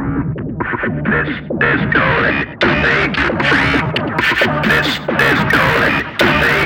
This is going to make you free. This is going to make you free.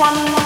one.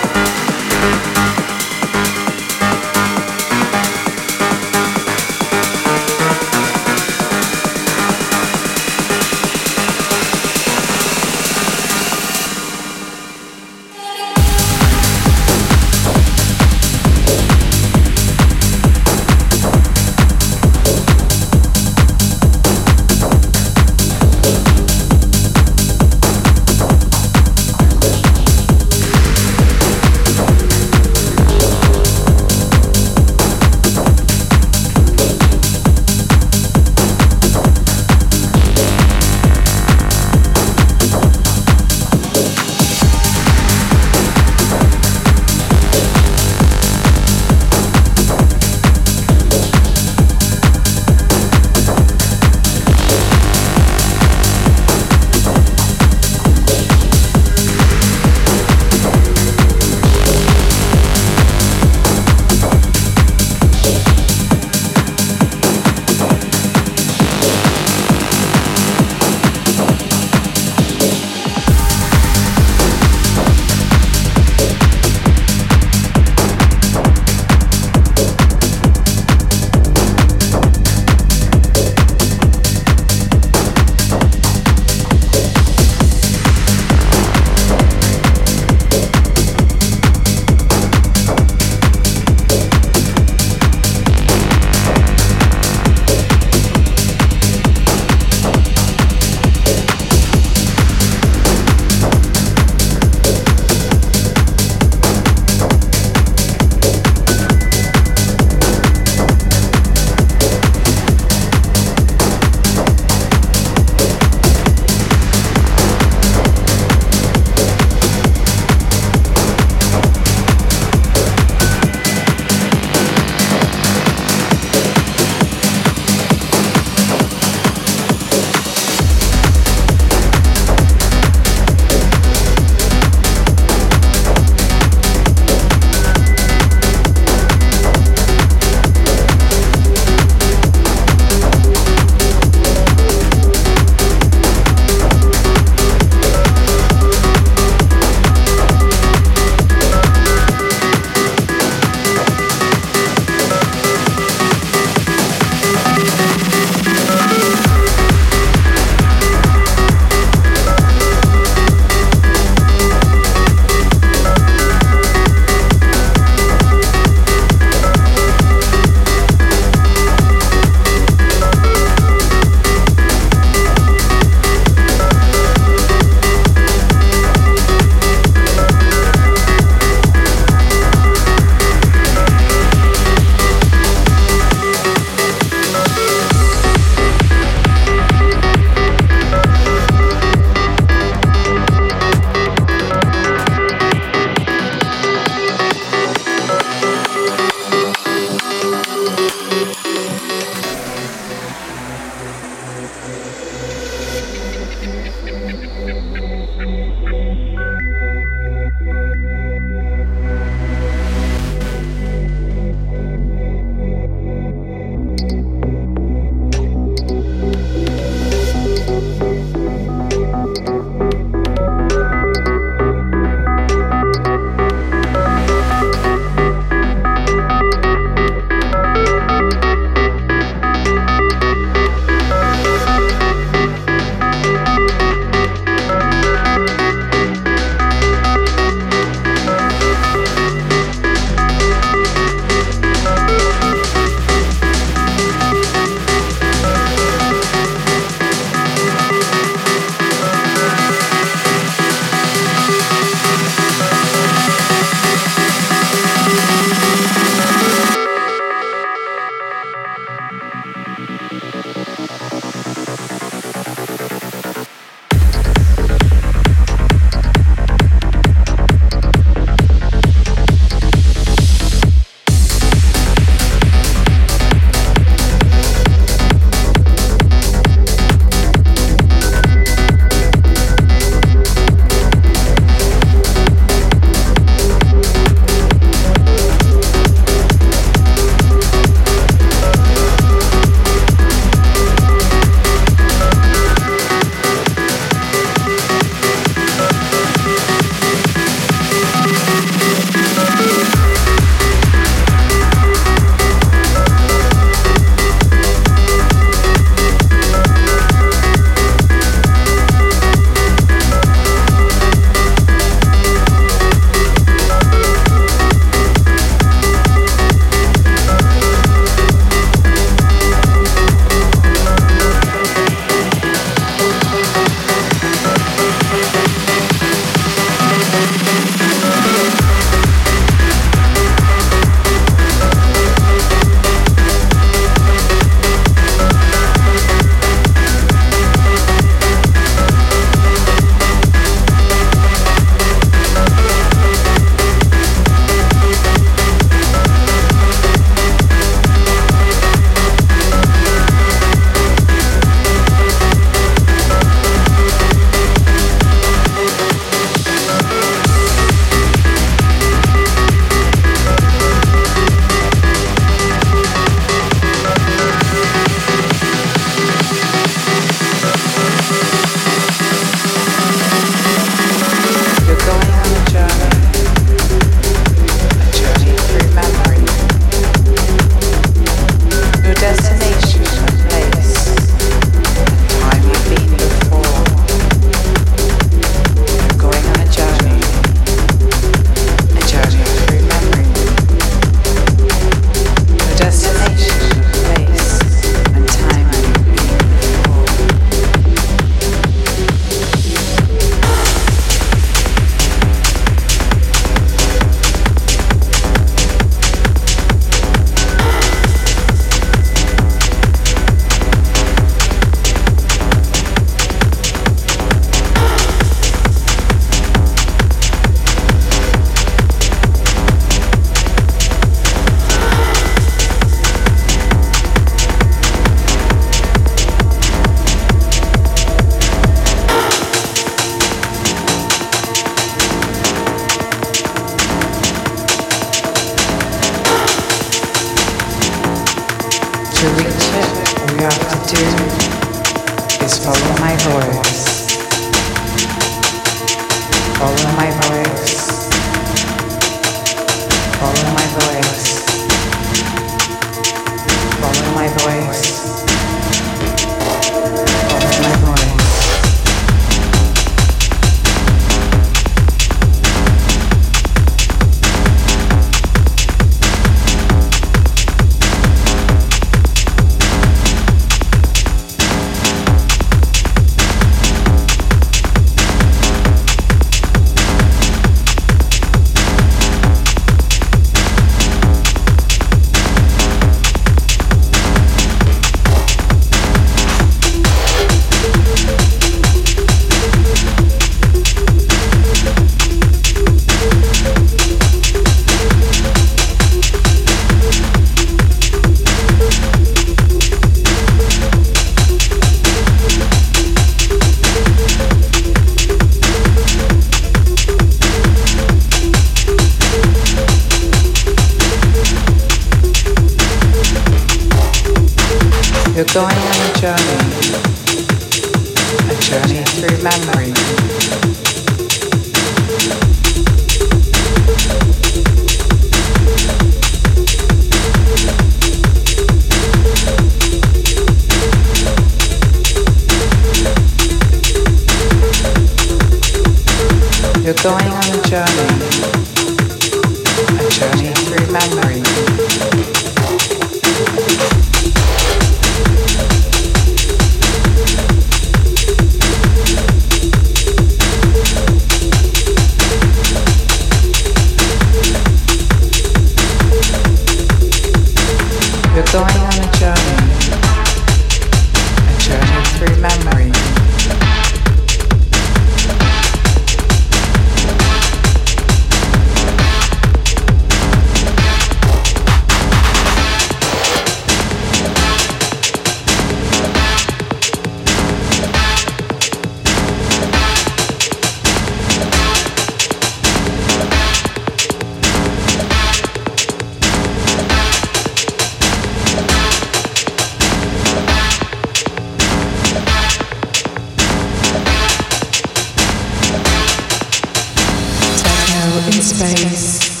Space.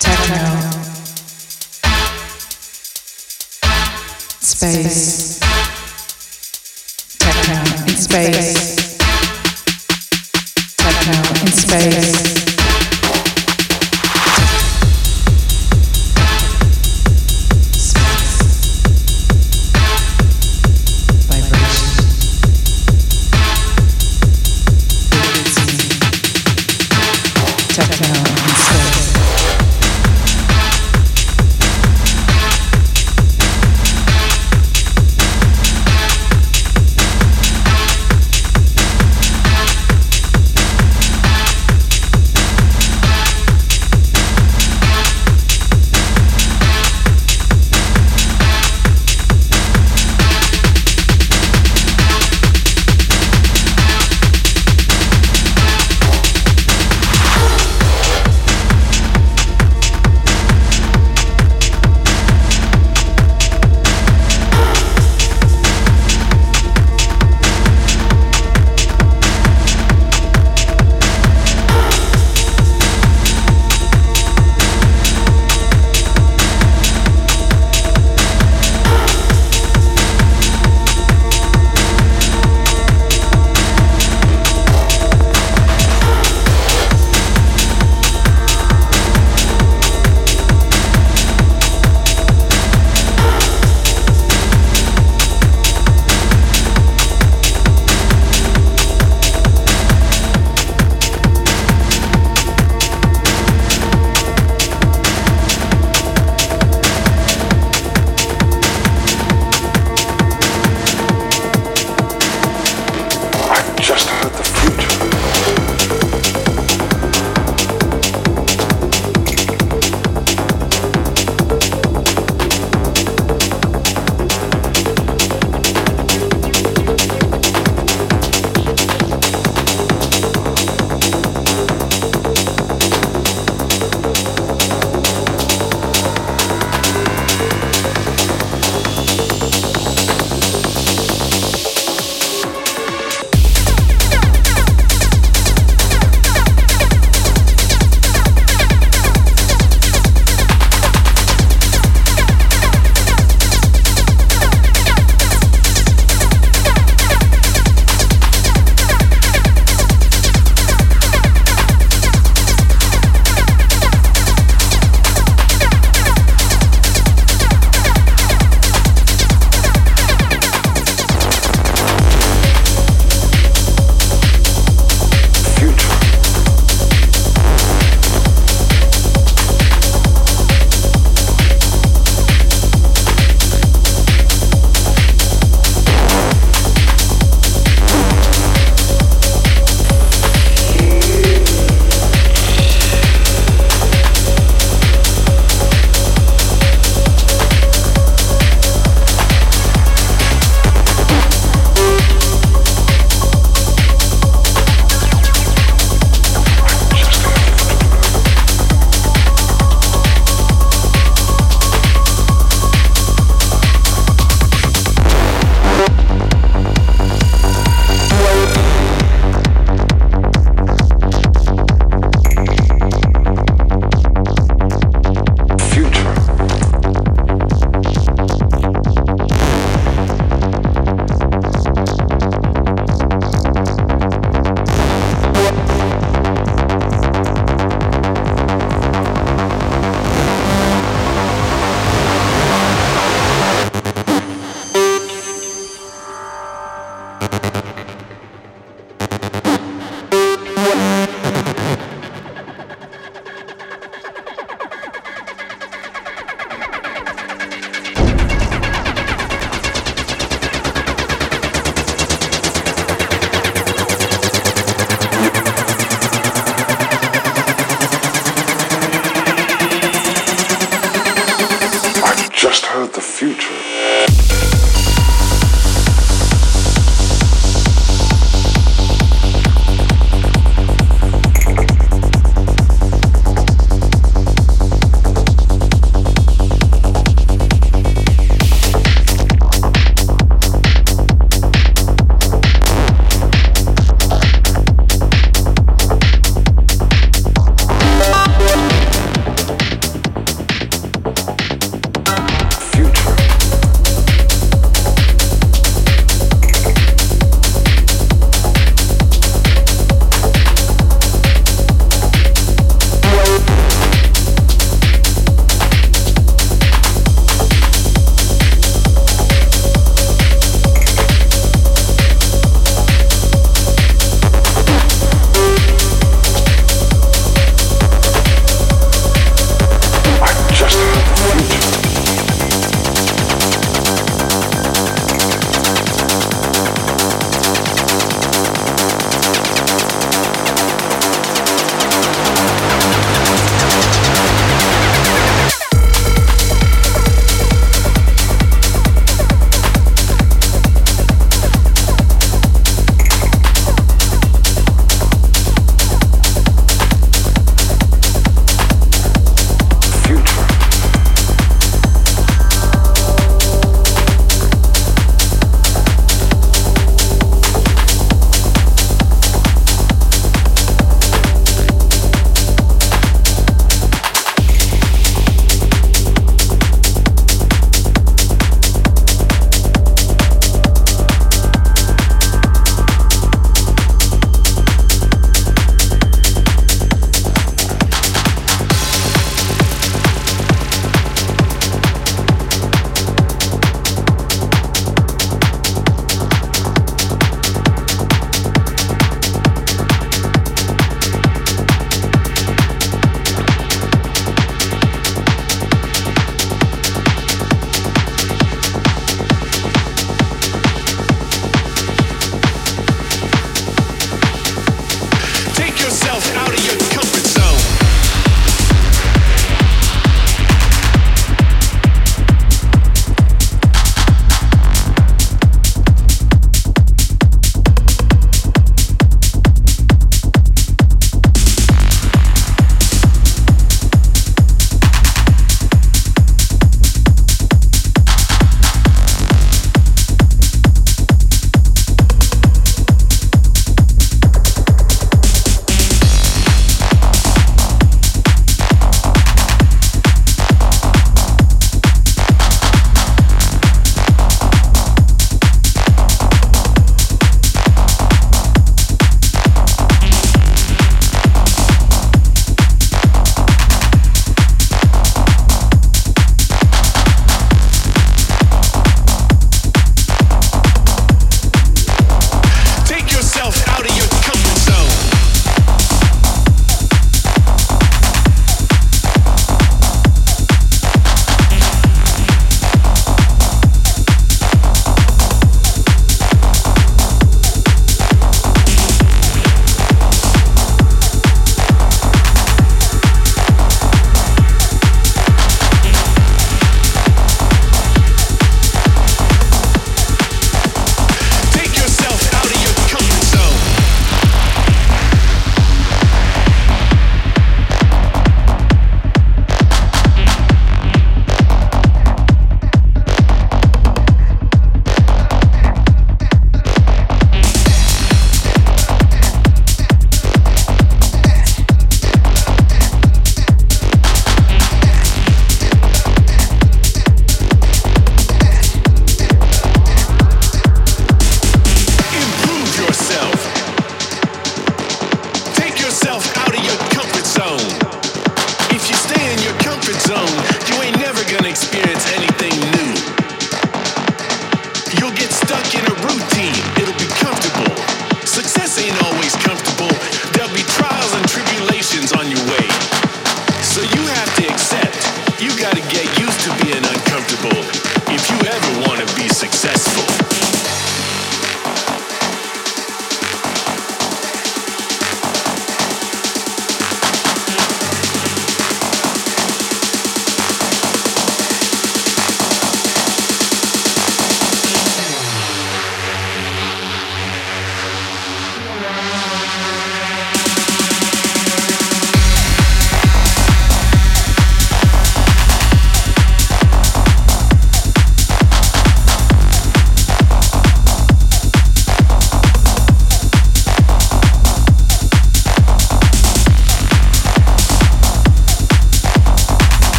Techno. Space.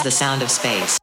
Is the sound of space.